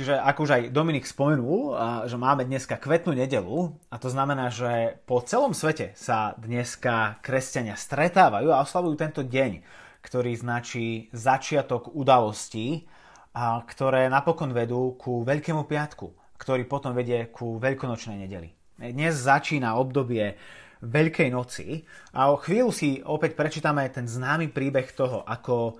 Čiže ako už aj Dominik spomenul, že máme dneska kvetnú nedelu a to znamená, že po celom svete sa dneska kresťania stretávajú a oslavujú tento deň, ktorý značí začiatok udalostí, ktoré napokon vedú ku Veľkému piatku, ktorý potom vedie ku Veľkonočnej nedeli. Dnes začína obdobie Veľkej noci a o chvíľu si opäť prečítame ten známy príbeh toho, ako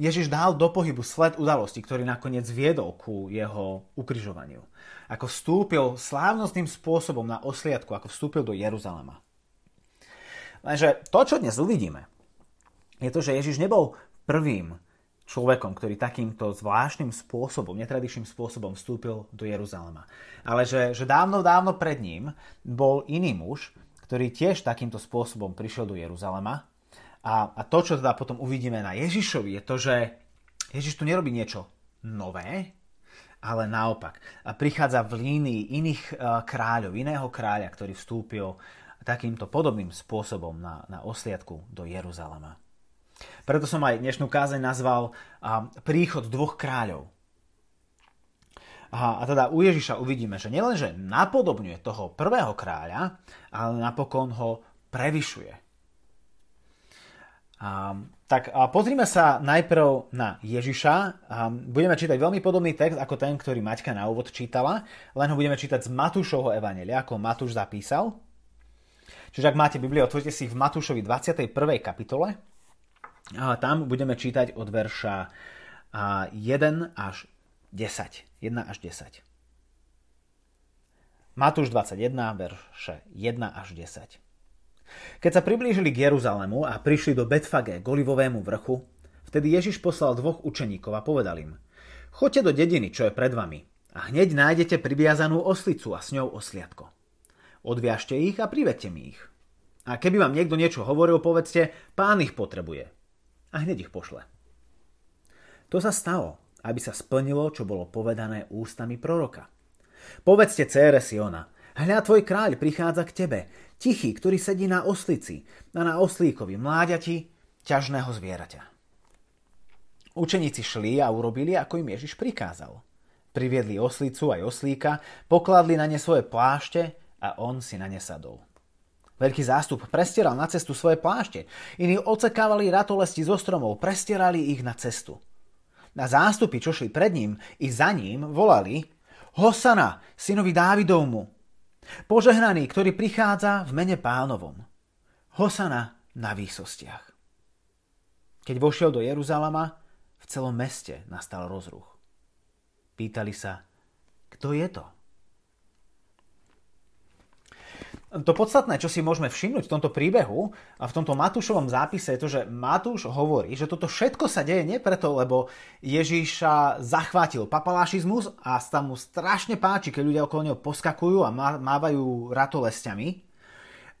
Ježiš dal do pohybu sled udalosti, ktorý nakoniec viedol ku jeho ukrižovaniu. Ako vstúpil slávnostným spôsobom na osliadku, ako vstúpil do Jeruzalema. Lenže to, čo dnes uvidíme, je to, že Ježiš nebol prvým človekom, ktorý takýmto zvláštnym spôsobom, netradičným spôsobom vstúpil do Jeruzalema. Ale že, že dávno, dávno pred ním bol iný muž, ktorý tiež takýmto spôsobom prišiel do Jeruzalema a, a to, čo teda potom uvidíme na Ježišovi, je to, že Ježiš tu nerobí niečo nové, ale naopak. Prichádza v línii iných uh, kráľov, iného kráľa, ktorý vstúpil takýmto podobným spôsobom na, na osliadku do Jeruzalema. Preto som aj dnešnú kázeň nazval príchod dvoch kráľov. A, a teda u Ježiša uvidíme, že nielenže napodobňuje toho prvého kráľa, ale napokon ho prevyšuje. Um, tak a pozrime sa najprv na Ježiša. Um, budeme čítať veľmi podobný text ako ten, ktorý Maťka na úvod čítala, len ho budeme čítať z Matúšovho evanelia, ako Matúš zapísal. Čiže ak máte Bibliu, otvorite si v Matúšovi 21. kapitole. A tam budeme čítať od verša 1 až 10. 1 až 10. Matúš 21, verše 1 až 10. Keď sa priblížili k Jeruzalému a prišli do Betfage k Olivovému vrchu, vtedy Ježiš poslal dvoch učeníkov a povedal im Choďte do dediny, čo je pred vami a hneď nájdete priviazanú oslicu a s ňou osliadko. Odviažte ich a privedte mi ich. A keby vám niekto niečo hovoril, povedzte, pán ich potrebuje. A hneď ich pošle. To sa stalo, aby sa splnilo, čo bolo povedané ústami proroka. Povedzte cére Siona, hľa tvoj kráľ prichádza k tebe, Tichý, ktorý sedí na oslici a na oslíkovi mláďati ťažného zvieraťa. Učeníci šli a urobili, ako im Ježiš prikázal. Priviedli oslicu aj oslíka, pokladli na ne svoje plášte a on si na ne sadol. Veľký zástup prestieral na cestu svoje plášte. Iní ocekávali ratolesti zo stromov, prestierali ich na cestu. Na zástupy, čo šli pred ním i za ním, volali Hosana, synovi Dávidovmu, Požehnaný, ktorý prichádza v mene pánovom. Hosana na výsostiach. Keď vošiel do Jeruzalema, v celom meste nastal rozruch. Pýtali sa, kto je to? To podstatné, čo si môžeme všimnúť v tomto príbehu a v tomto Matúšovom zápise je to, že Matúš hovorí, že toto všetko sa deje nie preto, lebo Ježíša zachvátil papalášizmus a sa mu strašne páči, keď ľudia okolo neho poskakujú a mávajú ratolestiami,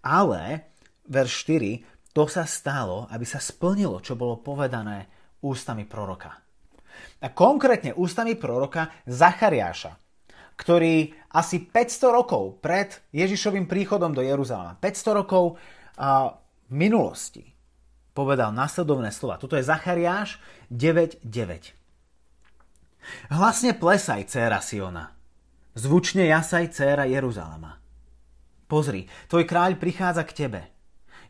ale, verš 4, to sa stalo, aby sa splnilo, čo bolo povedané ústami proroka. A konkrétne ústami proroka Zachariáša, ktorý asi 500 rokov pred Ježišovým príchodom do Jeruzalema, 500 rokov v minulosti, povedal nasledovné slova. Toto je Zachariáš 9.9. Hlasne plesaj, céra Siona. Zvučne jasaj, céra Jeruzalema. Pozri, tvoj kráľ prichádza k tebe.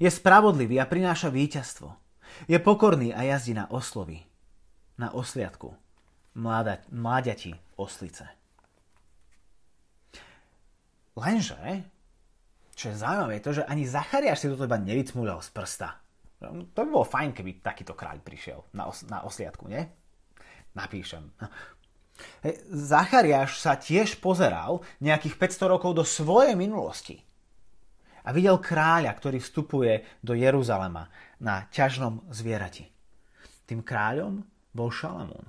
Je spravodlivý a prináša víťazstvo. Je pokorný a jazdí na oslovy. Na osliadku. Mláda, mláďati oslice. Lenže, čo je zaujímavé, je to, že ani Zachariáš si toto iba nevycmúľal z prsta. To by bolo fajn, keby takýto kráľ prišiel na, os- na osliadku, nie? Napíšem. Zachariáš sa tiež pozeral nejakých 500 rokov do svojej minulosti a videl kráľa, ktorý vstupuje do Jeruzalema na ťažnom zvierati. Tým kráľom bol Šalamún.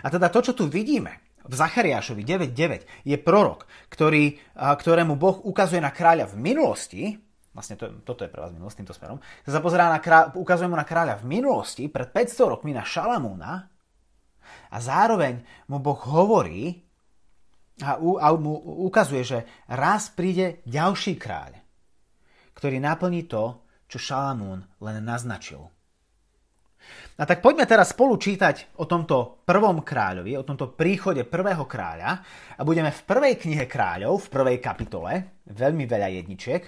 A teda to, čo tu vidíme, v Zachariášovi 9.9 je prorok, ktorý, ktorému Boh ukazuje na kráľa v minulosti, vlastne to, toto je pre vás minulosť týmto smerom, sa pozerá na kráľa, ukazuje mu na kráľa v minulosti, pred 500 rokmi na Šalamúna a zároveň mu Boh hovorí a, u, a mu ukazuje, že raz príde ďalší kráľ, ktorý naplní to, čo Šalamún len naznačil. A tak poďme teraz spolu čítať o tomto prvom kráľovi, o tomto príchode prvého kráľa a budeme v prvej knihe kráľov, v prvej kapitole, veľmi veľa jedničiek.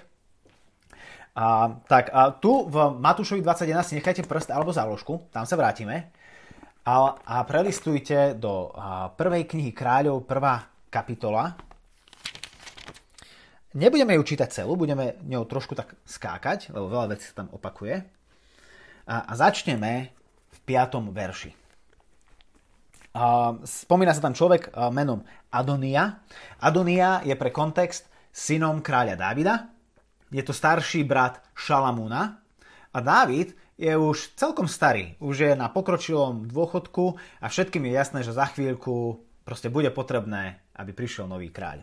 A, tak a tu v Matúšovi 21 si nechajte prst alebo záložku, tam sa vrátime. A, a prelistujte do a, prvej knihy kráľov, prvá kapitola. Nebudeme ju čítať celú, budeme ňou trošku tak skákať, lebo veľa vecí sa tam opakuje. A, a začneme 5. verši. Spomína sa tam človek menom Adonia. Adonia je pre kontext synom kráľa Dávida, je to starší brat Šalamúna a Dávid je už celkom starý, už je na pokročilom dôchodku a všetkým je jasné, že za chvíľku proste bude potrebné, aby prišiel nový kráľ.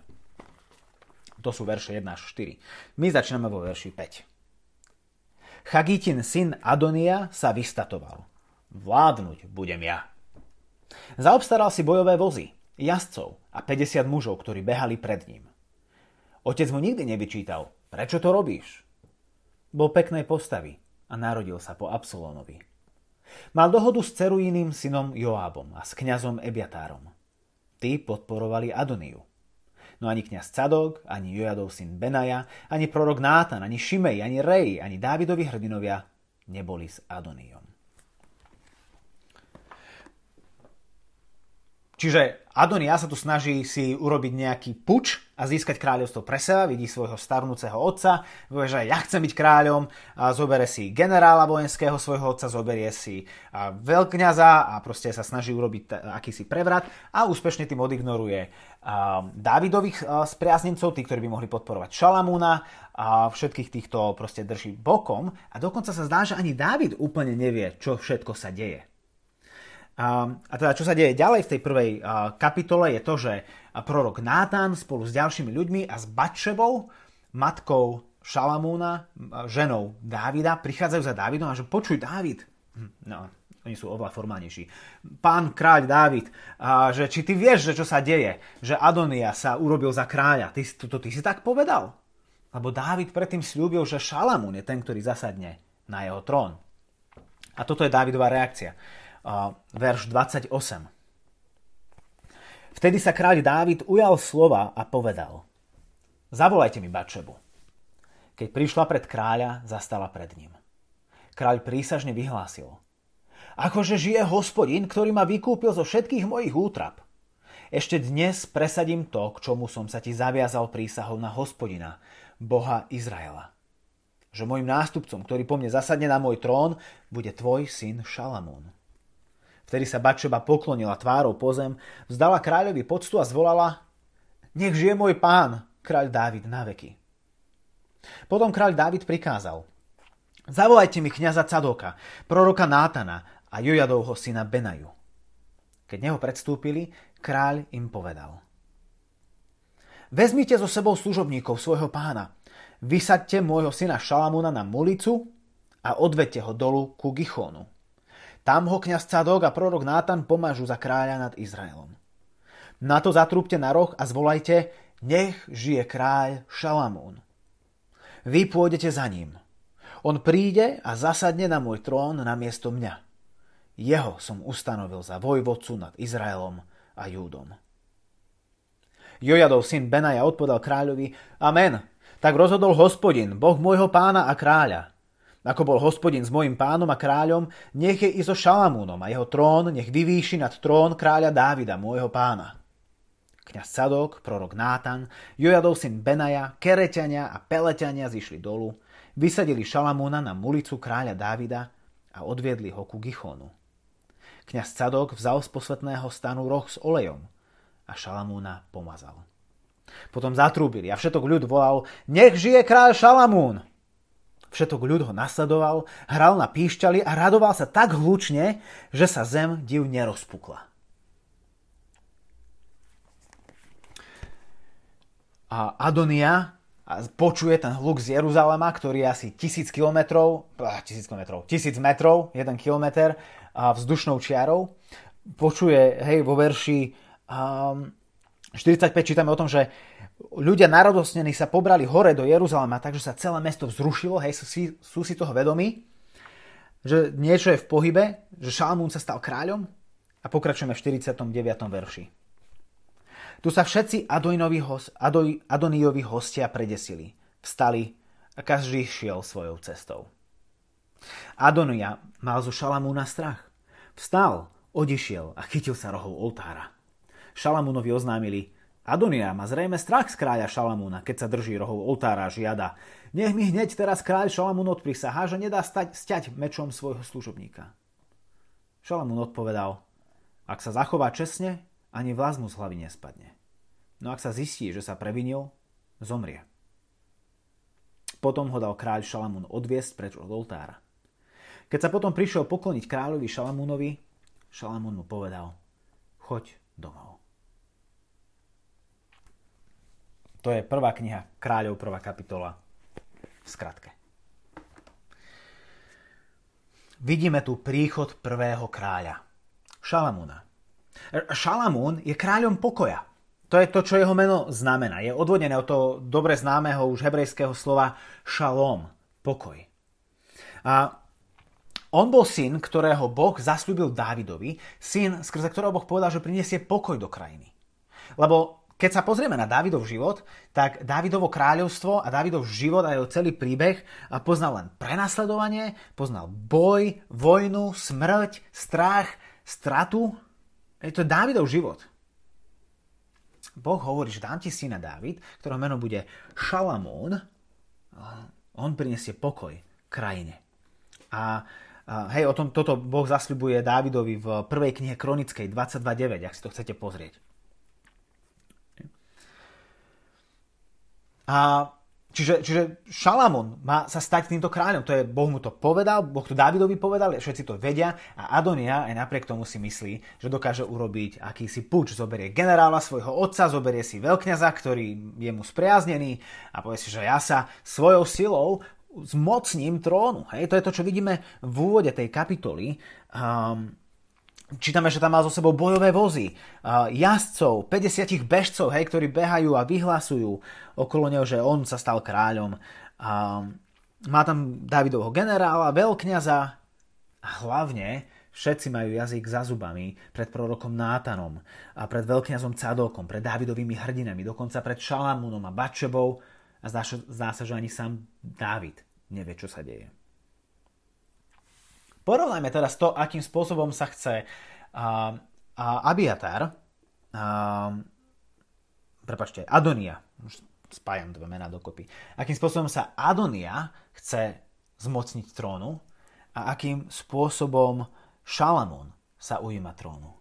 To sú verše 1 až 4. My začneme vo verši 5. Chagitin syn Adonia sa vystatoval. Vládnuť budem ja. Zaobstaral si bojové vozy, jazdcov a 50 mužov, ktorí behali pred ním. Otec mu nikdy nevyčítal, Prečo to robíš? Bol peknej postavy a narodil sa po Absolónovi. Mal dohodu s Ceruiným synom Joábom a s kňazom Ebiatárom. Tí podporovali Adoniu. No ani kňaz Cadok, ani Jojadov syn Benaja, ani prorok Nátan, ani Šimej, ani Rej, ani Dávidovi hrdinovia neboli s Adoniom. Čiže Adonia sa tu snaží si urobiť nejaký puč a získať kráľovstvo pre seba, vidí svojho starnúceho otca, povie, že ja chcem byť kráľom, a zobere si generála vojenského svojho otca, zoberie si veľkňaza a proste sa snaží urobiť akýsi prevrat a úspešne tým odignoruje Dávidových spriaznencov, tí, ktorí by mohli podporovať Šalamúna a všetkých týchto proste drží bokom a dokonca sa zdá, že ani Dávid úplne nevie, čo všetko sa deje. A, a teda čo sa deje ďalej v tej prvej kapitole je to, že prorok Nátan spolu s ďalšími ľuďmi a s Batšebou, matkou Šalamúna, ženou Dávida, prichádzajú za Dávidom a že počuj Dávid, hm, no, oni sú oveľa formálnejší. Pán kráľ Dávid, a že či ty vieš, že čo sa deje, že Adonia sa urobil za kráľa. Ty, to, to ty si tak povedal? Lebo Dávid predtým slúbil, že Šalamún je ten, ktorý zasadne na jeho trón. A toto je Dávidová reakcia verš 28. Vtedy sa kráľ Dávid ujal slova a povedal Zavolajte mi Bačebu. Keď prišla pred kráľa, zastala pred ním. Kráľ prísažne vyhlásil Akože žije hospodin, ktorý ma vykúpil zo všetkých mojich útrap. Ešte dnes presadím to, k čomu som sa ti zaviazal prísahou na hospodina, Boha Izraela. Že môjim nástupcom, ktorý po mne zasadne na môj trón, bude tvoj syn Šalamún. Vtedy sa Bačeba poklonila tvárou po zem, vzdala kráľovi poctu a zvolala Nech žije môj pán, kráľ Dávid, na veky. Potom kráľ Dávid prikázal Zavolajte mi kniaza Cadoka, proroka Nátana a Jojadovho syna Benaju. Keď neho predstúpili, kráľ im povedal Vezmite so sebou služobníkov svojho pána, vysaďte môjho syna Šalamúna na mulicu a odvedte ho dolu ku Gichónu. Tam ho kniaz Cadok a prorok Nátan pomážu za kráľa nad Izraelom. Na to zatrúbte na roh a zvolajte, nech žije kráľ Šalamún. Vy pôjdete za ním. On príde a zasadne na môj trón na miesto mňa. Jeho som ustanovil za vojvodcu nad Izraelom a Júdom. Jojadov syn Benaja odpovedal kráľovi, Amen, tak rozhodol hospodin, boh môjho pána a kráľa. Ako bol hospodin s mojim pánom a kráľom, nech je i so Šalamúnom a jeho trón nech vyvýši nad trón kráľa Dávida, môjho pána. Kňaz Sadok, prorok Nátan, Jojadov syn Benaja, Kereťania a Peleťania zišli dolu, vysadili Šalamúna na mulicu kráľa Dávida a odviedli ho ku Gichonu. Kňaz Sadok vzal z posvetného stanu roh s olejom a Šalamúna pomazal. Potom zatrúbili a všetok ľud volal, nech žije kráľ Šalamún! Všetok ľud ho nasledoval, hral na píšťali a radoval sa tak hlučne, že sa zem div nerozpukla. A Adonia počuje ten hluk z Jeruzalema, ktorý je asi tisíc kilometrov, tisíc kilometrov, tisíc metrov, jeden kilometr vzdušnou čiarou. Počuje, hej, vo verši um, 45 čítame o tom, že ľudia narodosnení sa pobrali hore do Jeruzalema, takže sa celé mesto vzrušilo, hej, sú si, sú si toho vedomí. že niečo je v pohybe, že Šalamún sa stal kráľom a pokračujeme v 49. verši. Tu sa všetci Adoniovi, hos, Adonijovi hostia predesili, vstali a každý šiel svojou cestou. Adonia mal zo Šalamúna strach. Vstal, odišiel a chytil sa rohov oltára. Šalamúnovi oznámili, Adonia má zrejme strach z kráľa Šalamúna, keď sa drží rohov oltára a žiada. Nech mi hneď teraz kráľ Šalamún odprisahá, že nedá stať, stiať mečom svojho služobníka. Šalamún odpovedal, ak sa zachová čestne, ani vlast mu z hlavy nespadne. No ak sa zistí, že sa previnil, zomrie. Potom ho dal kráľ Šalamún odviesť preč od oltára. Keď sa potom prišiel pokloniť kráľovi Šalamúnovi, Šalamún mu povedal, choď domov. To je prvá kniha Kráľov, prvá kapitola v skratke. Vidíme tu príchod prvého kráľa, Šalamúna. Šalamún je kráľom pokoja. To je to, čo jeho meno znamená. Je odvodené od toho dobre známeho už hebrejského slova šalom, pokoj. A on bol syn, ktorého Boh zasľúbil Dávidovi, syn, skrze ktorého Boh povedal, že prinesie pokoj do krajiny. Lebo keď sa pozrieme na Dávidov život, tak Dávidovo kráľovstvo a Dávidov život a jeho celý príbeh poznal len prenasledovanie, poznal boj, vojnu, smrť, strach, stratu. Je to Dávidov život. Boh hovorí, že dám ti syna Dávid, ktorého meno bude Šalamún, on prinesie pokoj krajine. A hej, o tom toto Boh zasľubuje Dávidovi v prvej knihe Kronickej 22.9, ak si to chcete pozrieť. A Čiže, čiže Šalamón má sa stať týmto kráľom. To je, Boh mu to povedal, Boh to Dávidovi povedal, všetci to vedia a Adonia aj napriek tomu si myslí, že dokáže urobiť akýsi puč. Zoberie generála svojho otca, zoberie si veľkňaza, ktorý je mu spriaznený a povie si, že ja sa svojou silou zmocním trónu. Hej, to je to, čo vidíme v úvode tej kapitoly. Um, Čítame, že tam má so sebou bojové vozy, jazdcov, 50 bežcov, hej, ktorí behajú a vyhlasujú okolo neho, že on sa stal kráľom. Má tam Davidovho generála, veľkňaza a hlavne všetci majú jazyk za zubami pred prorokom Nátanom a pred veľkňazom Cadokom, pred Dávidovými hrdinami, dokonca pred Šalamúnom a Bačebou a zdá, zdá sa, že ani sám Dávid nevie, čo sa deje. Porovnajme teraz to, akým spôsobom sa chce uh, uh, Abiatar, uh, prepačte, Adonia, už spájam dve mená dokopy, akým spôsobom sa Adonia chce zmocniť trónu a akým spôsobom Šalamún sa ujíma trónu.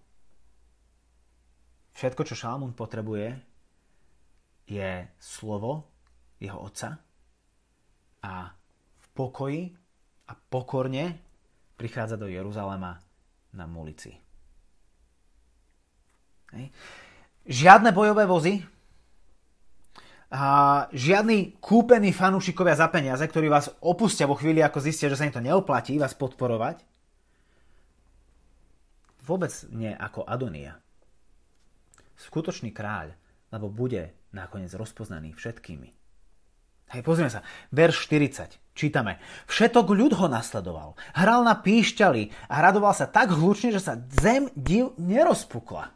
Všetko, čo Šalamún potrebuje, je slovo jeho otca a v pokoji a pokorne prichádza do Jeruzalema na ulici. Žiadne bojové vozy, a žiadni kúpení fanúšikovia za peniaze, ktorí vás opustia vo chvíli, ako zistia, že sa im to neoplatí vás podporovať. Vôbec nie ako Adonia. Skutočný kráľ, lebo bude nakoniec rozpoznaný všetkými. Hej, pozrieme sa. Verš 40. Čítame. Všetok ľud ho nasledoval. Hral na píšťali a radoval sa tak hlučne, že sa zem div nerozpukla.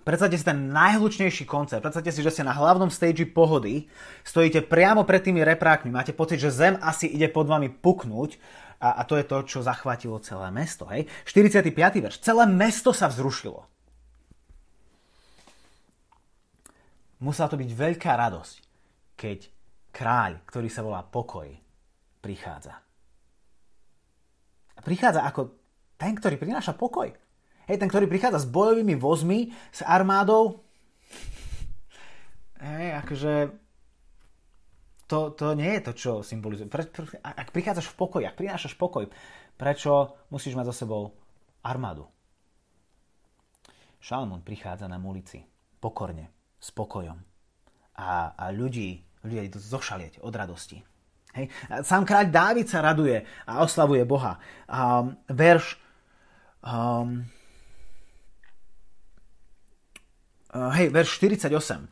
Predstavte si ten najhlučnejší koncert. Predstavte si, že ste na hlavnom stage pohody, stojíte priamo pred tými reprákmi, máte pocit, že zem asi ide pod vami puknúť a, a to je to, čo zachvátilo celé mesto. Hej? 45. verš. Celé mesto sa vzrušilo. musela to byť veľká radosť, keď kráľ, ktorý sa volá pokoj, prichádza. A prichádza ako ten, ktorý prináša pokoj. Hej, ten, ktorý prichádza s bojovými vozmi, s armádou. Hej, akože to, to nie je to, čo symbolizuje. Pre, pre, ak prichádzaš v pokoji, ak prinášaš pokoj, prečo musíš mať za sebou armádu? Šalmún prichádza na ulici pokorne, spokojom. A, a ľudí, ľudia idú zošalieť od radosti. Hej. Sám kráľ Dávid sa raduje a oslavuje Boha. Um, verš um, hej, verš 48.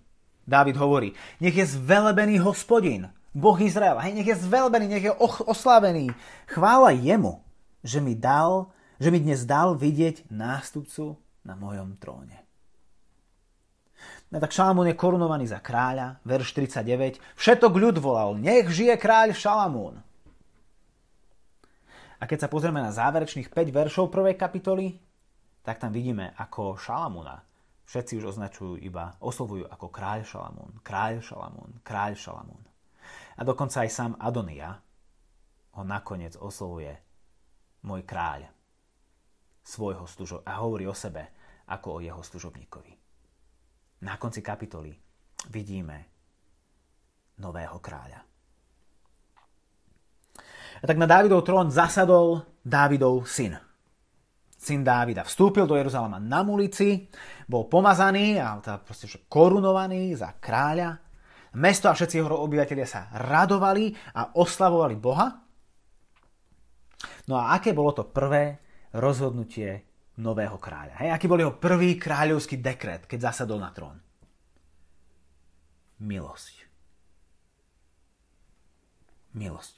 Dávid hovorí, nech je zvelebený hospodin, Boh Izraela. Hej, nech je zvelbený, nech je oslavený. Chvála jemu, že mi dal, že mi dnes dal vidieť nástupcu na mojom tróne. No tak Šalamún je korunovaný za kráľa, verš 39. Všetok ľud volal, nech žije kráľ Šalamún. A keď sa pozrieme na záverečných 5 veršov prvej kapitoly, tak tam vidíme, ako Šalamúna všetci už označujú iba, oslovujú ako kráľ Šalamún, kráľ Šalamún, kráľ Šalamún. A dokonca aj sám Adonia ho nakoniec oslovuje môj kráľ svojho služo a hovorí o sebe ako o jeho služobníkovi. Na konci kapitoly vidíme nového kráľa. A tak na Dávidov trón zasadol Dávidov syn. Syn Dávida vstúpil do Jeruzalema na ulici, bol pomazaný a teda proste korunovaný za kráľa. Mesto a všetci jeho obyvateľia sa radovali a oslavovali Boha. No a aké bolo to prvé rozhodnutie nového kráľa? Hej, aký bol jeho prvý kráľovský dekret, keď zasadol na trón? Milosť. Milosť.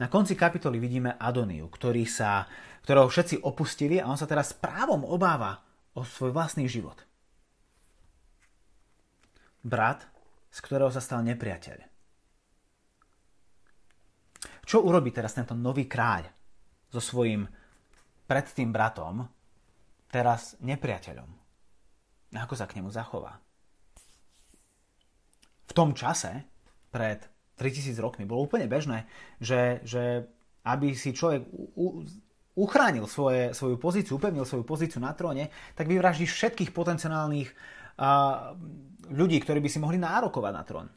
Na konci kapitoly vidíme Adoniu, ktorý sa, ktorého všetci opustili a on sa teraz právom obáva o svoj vlastný život. Brat, z ktorého sa stal nepriateľ. Čo urobí teraz tento nový kráľ so svojím predtým bratom, teraz nepriateľom? Ako sa k nemu zachová? V tom čase, pred 3000 rokmi. Bolo úplne bežné, že, že aby si človek u, uchránil svoje, svoju pozíciu, upevnil svoju pozíciu na tróne, tak vyvraždí všetkých potenciálnych uh, ľudí, ktorí by si mohli nárokovať na trón.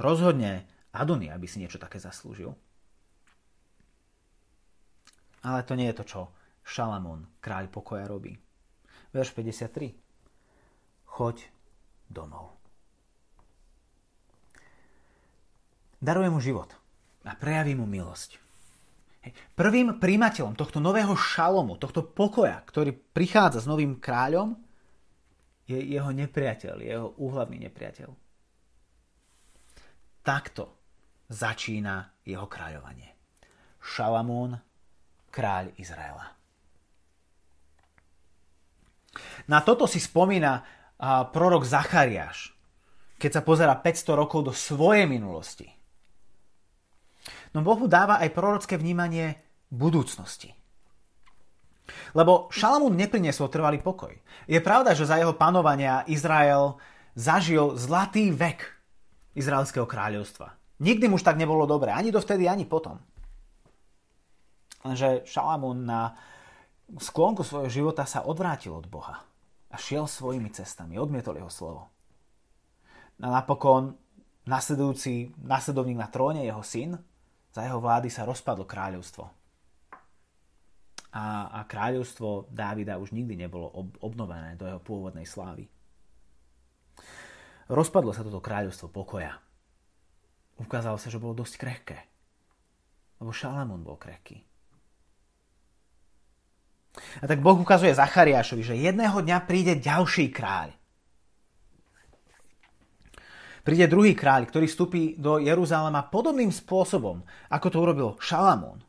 Rozhodne Adonia by si niečo také zaslúžil. Ale to nie je to, čo Šalamón, kráľ pokoja, robí. Verš 53. Choď domov. daruje mu život a prejaví mu milosť. Prvým príjimateľom tohto nového šalomu, tohto pokoja, ktorý prichádza s novým kráľom, je jeho nepriateľ, jeho úhlavný nepriateľ. Takto začína jeho kráľovanie. Šalamún, kráľ Izraela. Na toto si spomína prorok Zachariáš, keď sa pozera 500 rokov do svojej minulosti – No Bohu dáva aj prorocké vnímanie budúcnosti. Lebo Šalamún nepriniesol trvalý pokoj. Je pravda, že za jeho panovania Izrael zažil zlatý vek Izraelského kráľovstva. Nikdy už tak nebolo dobre, ani dovtedy, ani potom. Lenže Šalamún na sklonku svojho života sa odvrátil od Boha a šiel svojimi cestami, odmietol jeho slovo. A napokon nasledujúci nasledovník na tróne, jeho syn, za jeho vlády sa rozpadlo kráľovstvo. A, a kráľovstvo Dávida už nikdy nebolo ob, obnovené do jeho pôvodnej slávy. Rozpadlo sa toto kráľovstvo pokoja. Ukázalo sa, že bolo dosť krehké. Lebo Šalamún bol krehký. A tak Boh ukazuje Zachariášovi, že jedného dňa príde ďalší kráľ. Príde druhý kráľ, ktorý vstúpi do Jeruzalema podobným spôsobom, ako to urobil Šalamún.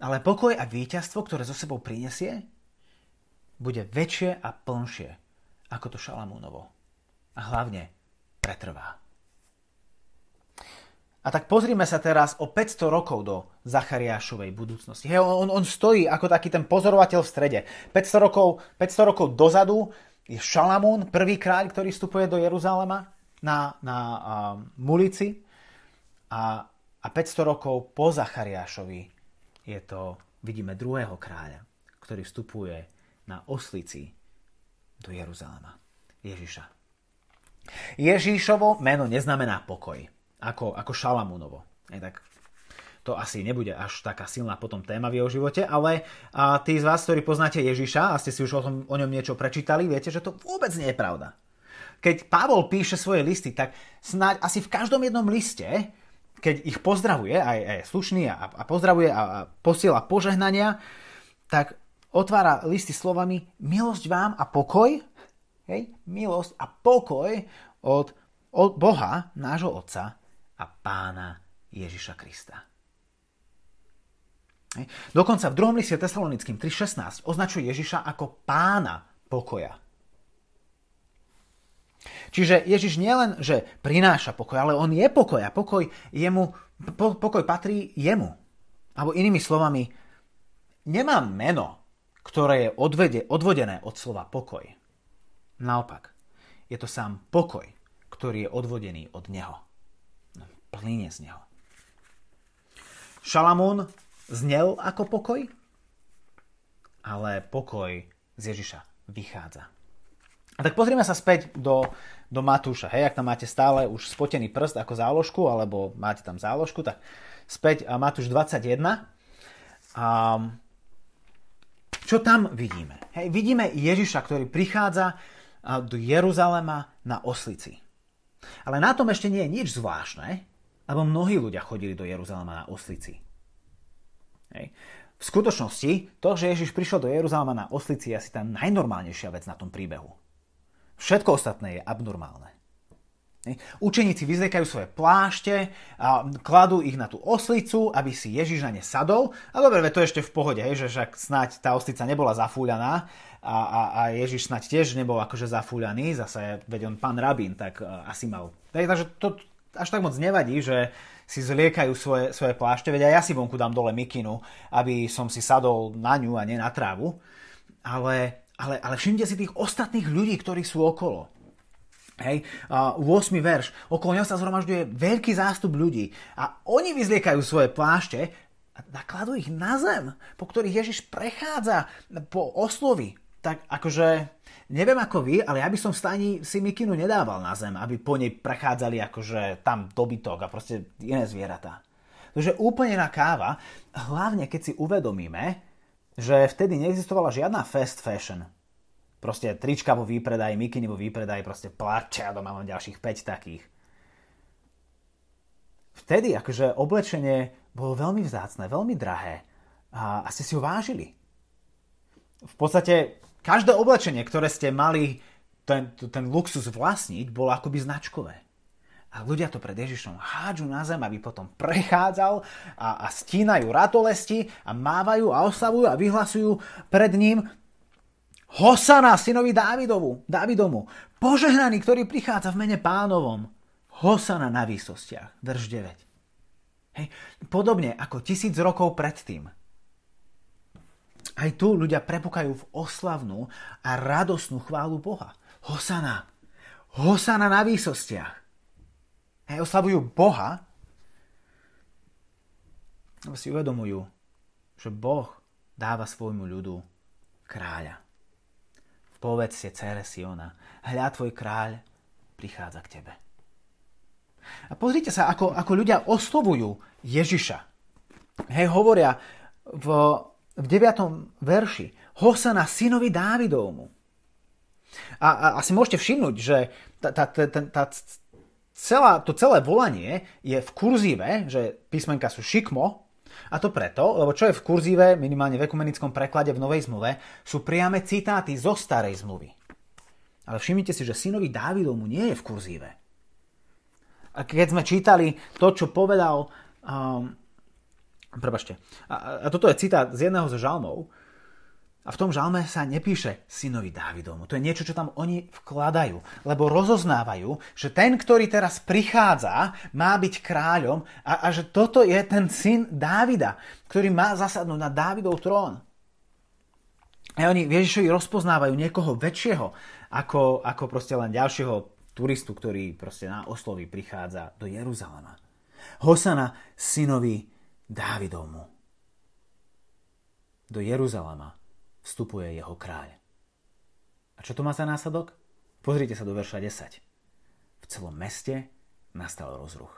Ale pokoj a víťazstvo, ktoré zo sebou prinesie, bude väčšie a plnšie ako to Šalamúnovo. A hlavne pretrvá. A tak pozrime sa teraz o 500 rokov do Zachariášovej budúcnosti. Hej, on, on stojí ako taký ten pozorovateľ v strede. 500 rokov, 500 rokov dozadu je Šalamún, prvý kráľ, ktorý vstupuje do Jeruzalema na, na uh, Mulici a, a 500 rokov po Zachariášovi je to, vidíme, druhého kráľa, ktorý vstupuje na oslici do Jeruzalema. Ježiša. Ježíšovo meno neznamená pokoj, ako, ako Šalamúnovo. Je, tak to asi nebude až taká silná potom téma v jeho živote, ale a tí z vás, ktorí poznáte Ježiša a ste si už o, tom, o ňom niečo prečítali, viete, že to vôbec nie je pravda. Keď Pavol píše svoje listy, tak snáď asi v každom jednom liste, keď ich pozdravuje, aj, aj slušný a, a pozdravuje a, a posiela požehnania, tak otvára listy slovami milosť vám a pokoj, hej, milosť a pokoj od Boha, nášho Otca a Pána Ježiša Krista. Dokonca v 2. liste Tesalonickým 3.16 označuje Ježiša ako pána pokoja. Čiže Ježiš nielen, že prináša pokoj, ale on je pokoj a pokoj, jemu, po, pokoj patrí jemu. Alebo inými slovami, nemá meno, ktoré je odvede, odvodené od slova pokoj. Naopak, je to sám pokoj, ktorý je odvodený od neho. Plíne z neho. Šalamún znel ako pokoj, ale pokoj z Ježiša vychádza. A tak pozrieme sa späť do, do Matúša. Hej, ak tam máte stále už spotený prst ako záložku, alebo máte tam záložku, tak späť Matúš 21. A čo tam vidíme? Hej, vidíme Ježiša, ktorý prichádza do Jeruzalema na oslici. Ale na tom ešte nie je nič zvláštne, lebo mnohí ľudia chodili do Jeruzalema na oslici. Hej. V skutočnosti, to, že Ježiš prišiel do Jeruzalema na oslici, je asi tá najnormálnejšia vec na tom príbehu. Všetko ostatné je abnormálne. Učeníci vyzliekajú svoje plášte a kladú ich na tú oslicu, aby si Ježiš na ne sadol. A dobre, to je ešte v pohode, hej, že však snáď tá oslica nebola zafúľaná a, a, a Ježiš snáď tiež nebol akože zafúľaný, zase veď on pán rabín, tak uh, asi mal. Takže to až tak moc nevadí, že si zliekajú svoje, svoje plášte, veď aj ja si vonku dám dole mikinu, aby som si sadol na ňu a nie na trávu. Ale ale, ale všimte si tých ostatných ľudí, ktorí sú okolo. Hej, uh, 8. verš. Okolo neho sa zhromažďuje veľký zástup ľudí a oni vyzliekajú svoje plášte a nakladú ich na zem, po ktorých Ježiš prechádza po oslovi. Tak akože, neviem ako vy, ale ja by som v stani si mikinu nedával na zem, aby po nej prechádzali akože tam dobytok a proste iné zvieratá. Takže úplne na káva, hlavne keď si uvedomíme, že vtedy neexistovala žiadna fast fashion. Proste trička vo výpredaji, mikiny vo výpredaji, proste plače a doma mám ďalších 5 takých. Vtedy akože oblečenie bolo veľmi vzácne, veľmi drahé a, a ste si ho vážili. V podstate každé oblečenie, ktoré ste mali ten, ten luxus vlastniť, bolo akoby značkové. A ľudia to pred Ježišom hádžu na zem, aby potom prechádzal a, a stínajú ratolesti a mávajú a oslavujú a vyhlasujú pred ním Hosana, synovi Dávidovu, Dávidomu, požehnaný, ktorý prichádza v mene pánovom. Hosana na výsostiach, verš 9. Hej, podobne ako tisíc rokov predtým. Aj tu ľudia prepúkajú v oslavnú a radosnú chválu Boha. Hosana. Hosana na výsostiach. Hej, oslavujú Boha, lebo si uvedomujú, že Boh dáva svojmu ľudu kráľa. Povedzte, cére Siona, hľa tvoj kráľ prichádza k tebe. A pozrite sa, ako, ako ľudia oslovujú Ježiša. Hej, hovoria v, v 9. verši Hosana synovi Dávidovmu. A, a asi môžete všimnúť, že tá, tá, tá, tá, celá, to celé volanie je v kurzíve, že písmenka sú šikmo, a to preto, lebo čo je v kurzíve, minimálne v ekumenickom preklade v Novej zmluve, sú priame citáty zo starej zmluvy. Ale všimnite si, že synovi Dávidovmu nie je v kurzíve. A keď sme čítali to, čo povedal... Um, prepačte. A, a toto je citát z jedného z žalmov, a v tom žalme sa nepíše synovi Dávidovmu. To je niečo, čo tam oni vkladajú, lebo rozoznávajú, že ten, ktorý teraz prichádza, má byť kráľom a, a že toto je ten syn Dávida, ktorý má zasadnúť na Dávidov trón. A oni Ježišovi rozpoznávajú niekoho väčšieho, ako, ako proste len ďalšieho turistu, ktorý proste na oslovi prichádza do Jeruzalema. Hosana synovi Dávidovmu. Do Jeruzalema vstupuje jeho kráľ. A čo to má za následok? Pozrite sa do verša 10. V celom meste nastal rozruch.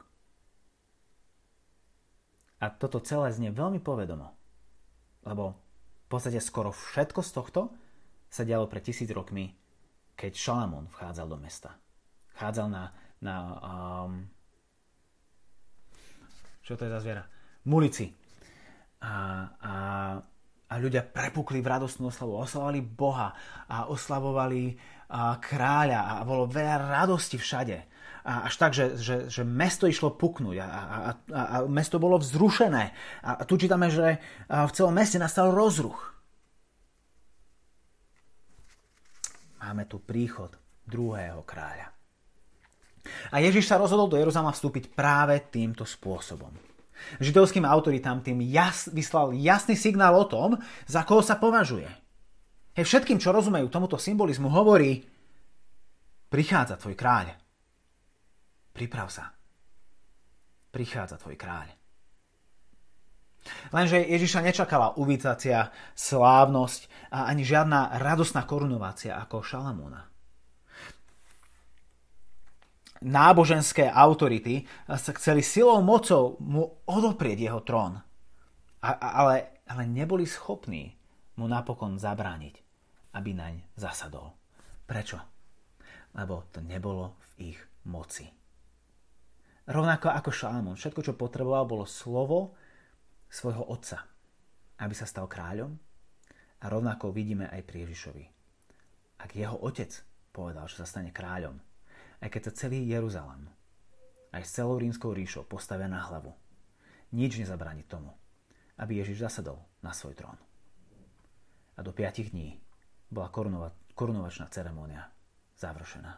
A toto celé znie veľmi povedomo, lebo v podstate skoro všetko z tohto sa dialo pred tisíc rokmi, keď Šalamón vchádzal do mesta. Vchádzal na, na um, čo to je za zviera? Mulici. A, a a ľudia prepukli v radostnú oslavu, oslavovali Boha a oslavovali a, kráľa a bolo veľa radosti všade. až tak, že, že, že mesto išlo puknúť a, a, a, a mesto bolo vzrušené. A tu čítame, že v celom meste nastal rozruch. Máme tu príchod druhého kráľa. A Ježiš sa rozhodol do Jeruzalema vstúpiť práve týmto spôsobom. Židovským autoritám tým jas, vyslal jasný signál o tom, za koho sa považuje. Hej, všetkým, čo rozumejú tomuto symbolizmu, hovorí prichádza tvoj kráľ. Priprav sa. Prichádza tvoj kráľ. Lenže Ježiša nečakala uvítacia, slávnosť a ani žiadna radosná korunovácia ako Šalamúna náboženské autority sa chceli silou mocou mu odoprieť jeho trón. A, ale, ale neboli schopní mu napokon zabrániť, aby naň zasadol. Prečo? Lebo to nebolo v ich moci. Rovnako ako Šalamón, všetko, čo potreboval, bolo slovo svojho otca, aby sa stal kráľom. A rovnako vidíme aj pri Ježišovi. Ak jeho otec povedal, že sa stane kráľom, aj keď sa celý Jeruzalem, aj s celou rímskou ríšou postavia na hlavu. Nič nezabráni tomu, aby Ježiš zasadol na svoj trón. A do piatich dní bola korunova- korunovačná ceremónia završená.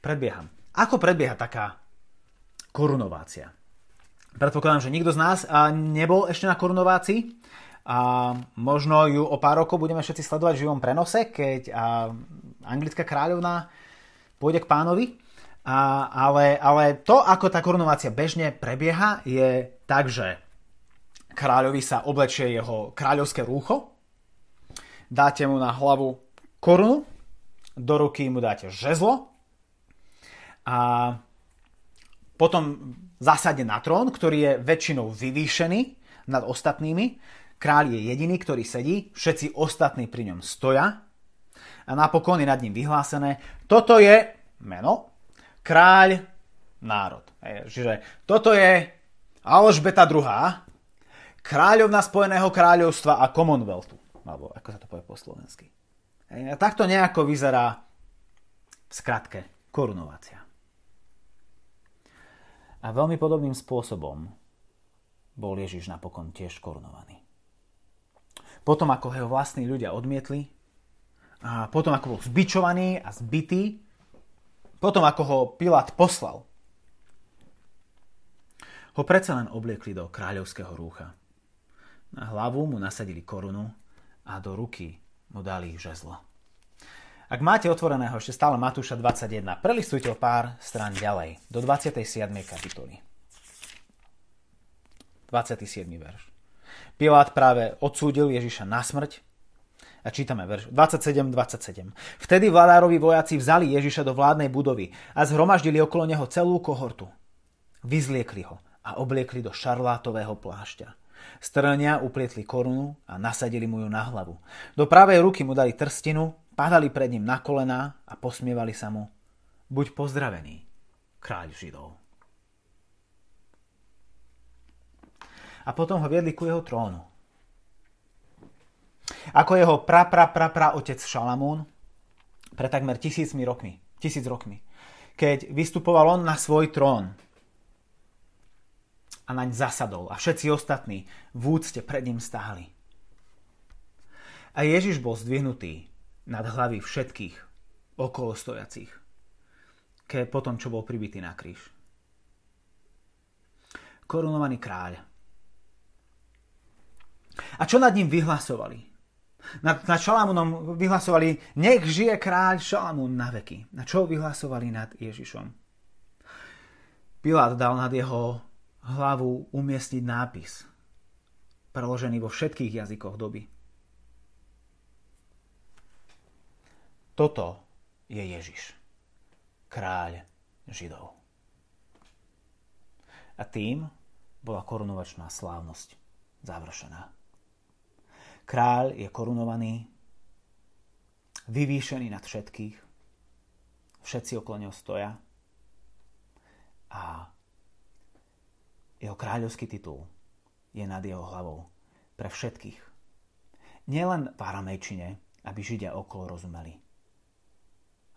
Predbieham. Ako predbieha taká korunovácia? Predpokladám, že nikto z nás nebol ešte na korunovácii a možno ju o pár rokov budeme všetci sledovať v živom prenose, keď anglická kráľovná pôjde k pánovi. A, ale, ale to, ako tá korunovácia bežne prebieha, je tak, že kráľovi sa oblečie jeho kráľovské rúcho, dáte mu na hlavu korunu, do ruky mu dáte žezlo a potom zasadne na trón, ktorý je väčšinou vyvýšený nad ostatnými. Kráľ je jediný, ktorý sedí, všetci ostatní pri ňom stoja a napokon je nad ním vyhlásené, toto je meno, kráľ, národ. Čiže toto je Alžbeta II, kráľovna Spojeného kráľovstva a Commonwealthu. Alebo ako sa to povie po slovensky. A takto nejako vyzerá v skratke korunovácia. A veľmi podobným spôsobom bol Ježiš napokon tiež korunovaný. Potom, ako jeho vlastní ľudia odmietli, a potom ako bol zbičovaný a zbytý, potom ako ho Pilát poslal, ho predsa len obliekli do kráľovského rúcha. Na hlavu mu nasadili korunu a do ruky mu dali žezlo. Ak máte otvoreného ešte stále Matúša 21, prelistujte o pár strán ďalej, do 27. kapitoly. 27. verš. Pilát práve odsúdil Ježiša na smrť a čítame verš 27-27. Vtedy vládárovi vojaci vzali Ježiša do vládnej budovy a zhromaždili okolo neho celú kohortu. Vyzliekli ho a obliekli do šarlátového plášťa. Strňa uplietli korunu a nasadili mu ju na hlavu. Do pravej ruky mu dali trstinu, padali pred ním na kolená a posmievali sa mu. Buď pozdravený, kráľ Židov. A potom ho viedli ku jeho trónu ako jeho pra, pra, pra, pra otec Šalamún pre takmer tisícmi rokmi, tisíc rokmi, keď vystupoval on na svoj trón a naň zasadol a všetci ostatní v úcte pred ním stáli. A Ježiš bol zdvihnutý nad hlavy všetkých okolo stojacích, keď potom, čo bol pribitý na kríž. Korunovaný kráľ. A čo nad ním vyhlasovali? Nad, nad Šalamúnom vyhlasovali, nech žije kráľ Šalamún na veky. Na čo vyhlasovali nad Ježišom? Pilát dal nad jeho hlavu umiestniť nápis, preložený vo všetkých jazykoch doby. Toto je Ježiš, kráľ Židov. A tým bola korunovačná slávnosť završená. Kráľ je korunovaný, vyvýšený nad všetkých, všetci okolo neho stoja a jeho kráľovský titul je nad jeho hlavou pre všetkých. Nielen v aramejčine, aby Židia okolo rozumeli,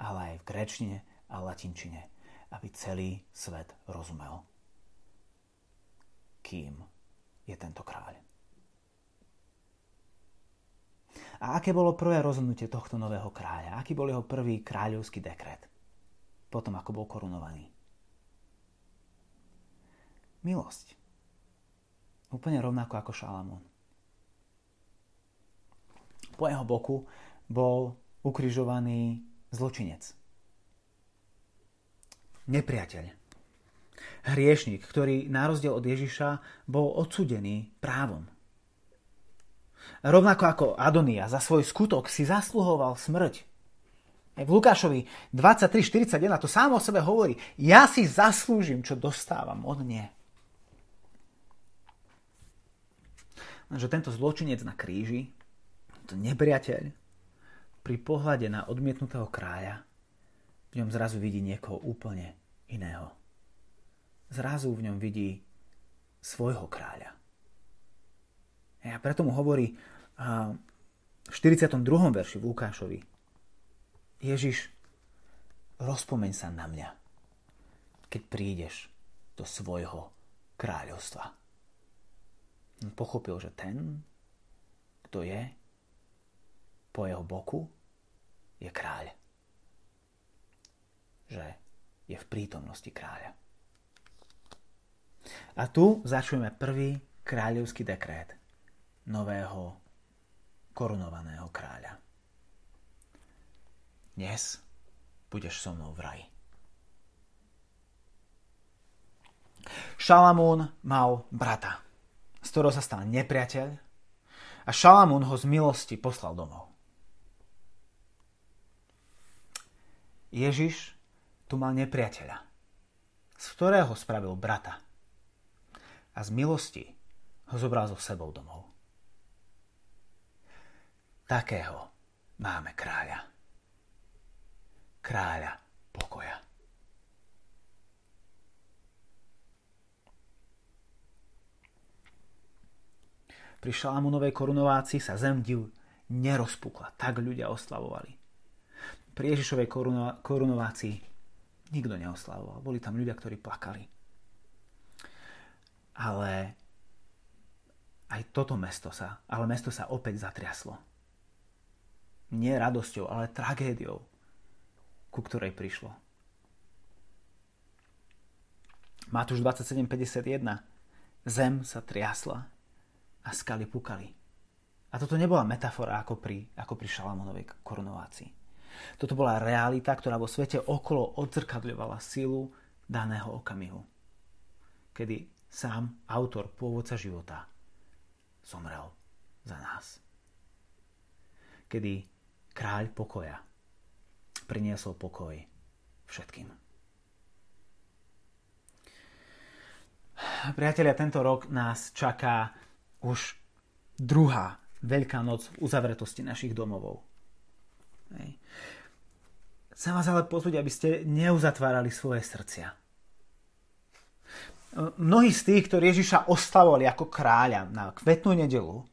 ale aj v gréčtine a latinčine, aby celý svet rozumel, kým je tento kráľ. A aké bolo prvé rozhodnutie tohto nového kráľa? Aký bol jeho prvý kráľovský dekret? Potom, ako bol korunovaný. Milosť. Úplne rovnako ako Šalamún. Po jeho boku bol ukrižovaný zločinec. Nepriateľ. Hriešnik, ktorý na rozdiel od Ježiša bol odsudený právom. Rovnako ako Adonia za svoj skutok si zasluhoval smrť. V Lukášovi 23.41 to sám o sebe hovorí. Ja si zaslúžim, čo dostávam od nie. Lenže tento zločinec na kríži, to nepriateľ, pri pohľade na odmietnutého kráľa v ňom zrazu vidí niekoho úplne iného. Zrazu v ňom vidí svojho kráľa. A preto mu hovorí v 42. verši v Lukášovi Ježiš, rozpomeň sa na mňa, keď prídeš do svojho kráľovstva. Pochopil, že ten, kto je po jeho boku, je kráľ. Že je v prítomnosti kráľa. A tu začujeme prvý kráľovský dekrét nového korunovaného kráľa. Dnes budeš so mnou v raji. Šalamún mal brata, z ktorého sa stal nepriateľ a Šalamún ho z milosti poslal domov. Ježiš tu mal nepriateľa, z ktorého spravil brata a z milosti ho zobral so sebou domov. Takého máme kráľa. Kráľa pokoja. Pri Šalamúnovej korunovácii sa zem div nerozpukla. Tak ľudia oslavovali. Pri Ježišovej koruno- korunovácii nikto neoslavoval. Boli tam ľudia, ktorí plakali. Ale aj toto mesto sa, ale mesto sa opäť zatriaslo nie radosťou, ale tragédiou, ku ktorej prišlo. Matúš 27.51 Zem sa triasla a skaly pukali. A toto nebola metafora ako pri, ako pri Šalamonovej korunovácii. Toto bola realita, ktorá vo svete okolo odzrkadľovala silu daného okamihu. Kedy sám autor pôvodca života zomrel za nás. Kedy kráľ pokoja priniesol pokoj všetkým. Priatelia, tento rok nás čaká už druhá Veľká noc v uzavretosti našich domovov. Hej. Chcem vás ale pozvať, aby ste neuzatvárali svoje srdcia. Mnohí z tých, ktorí Ježiša oslavovali ako kráľa na kvetnú nedelu,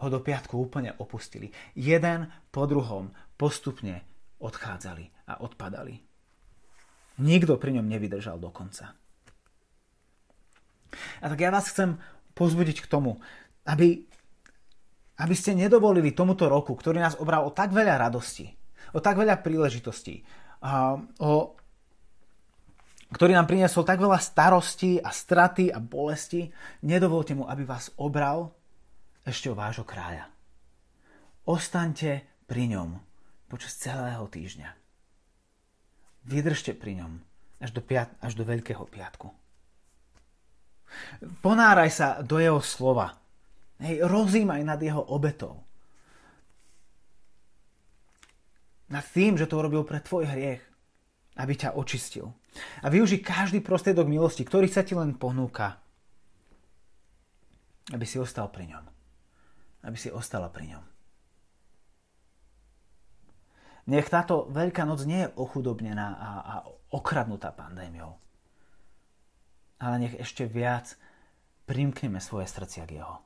ho do piatku úplne opustili. Jeden po druhom postupne odchádzali a odpadali. Nikto pri ňom nevydržal do konca. A tak ja vás chcem pozbudiť k tomu, aby, aby ste nedovolili tomuto roku, ktorý nás obral o tak veľa radosti, o tak veľa príležitostí, o, ktorý nám priniesol tak veľa starostí a straty a bolesti, nedovolte mu, aby vás obral ešte o vášho kráľa. Ostaňte pri ňom počas celého týždňa. Vydržte pri ňom až do, piat- až do Veľkého piatku. Ponáraj sa do jeho slova. Hej, rozímaj nad jeho obetou. Nad tým, že to urobil pre tvoj hriech, aby ťa očistil. A využij každý prostriedok milosti, ktorý sa ti len ponúka, aby si ostal pri ňom aby si ostala pri ňom. Nech táto Veľká noc nie je ochudobnená a, a okradnutá pandémiou, ale nech ešte viac primkneme svoje srdcia k jeho.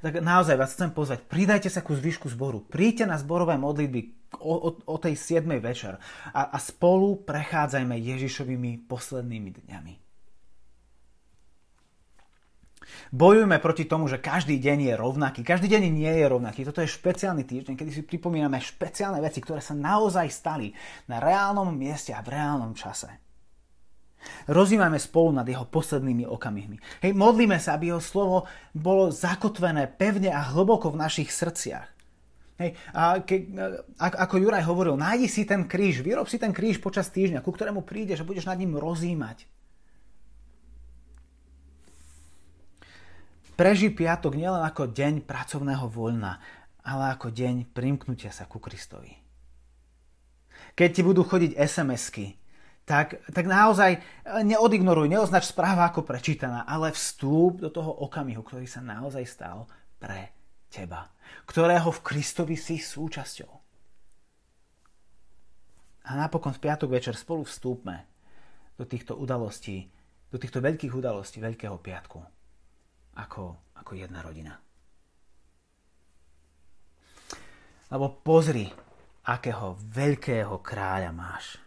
tak naozaj vás chcem pozvať, pridajte sa ku zvyšku zboru, príďte na zborové modlitby o, o, o tej 7. večer a, a spolu prechádzajme Ježišovými poslednými dňami. Bojujme proti tomu, že každý deň je rovnaký. Každý deň nie je rovnaký. Toto je špeciálny týždeň, kedy si pripomíname špeciálne veci, ktoré sa naozaj stali na reálnom mieste a v reálnom čase. Rozímame spolu nad jeho poslednými okamihmi. Hej, modlíme sa, aby jeho slovo bolo zakotvené pevne a hlboko v našich srdciach. Hej, a ke, a, ako Juraj hovoril, nájdi si ten kríž, vyrob si ten kríž počas týždňa, ku ktorému prídeš a budeš nad ním rozímať. Preži piatok nielen ako deň pracovného voľna, ale ako deň primknutia sa ku Kristovi. Keď ti budú chodiť SMS-ky, tak, tak naozaj neodignoruj, neoznač správa ako prečítaná, ale vstúp do toho okamihu, ktorý sa naozaj stal pre teba, ktorého v Kristovi si súčasťou. A napokon v piatok večer spolu vstúpme do týchto udalostí, do týchto veľkých udalostí Veľkého piatku, ako, ako jedna rodina. Lebo pozri, akého veľkého kráľa máš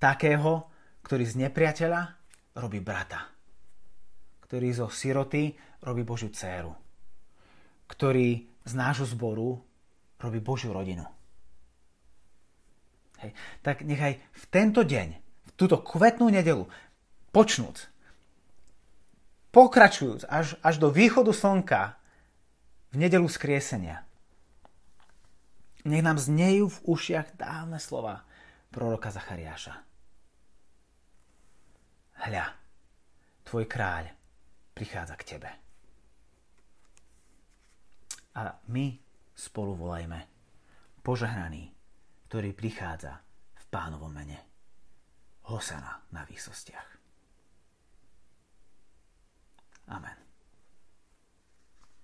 takého, ktorý z nepriateľa robí brata. Ktorý zo siroty robí Božiu dceru. Ktorý z nášho zboru robí Božiu rodinu. Hej. Tak nechaj v tento deň, v túto kvetnú nedelu, počnúc, pokračujúc až, až do východu slnka v nedelu skriesenia, nech nám znejú v ušiach dávne slova proroka Zachariáša. Hľa, tvoj kráľ prichádza k tebe. A my spolu volajme požehnaný, ktorý prichádza v pánovom mene. Hosana na výsostiach. Amen.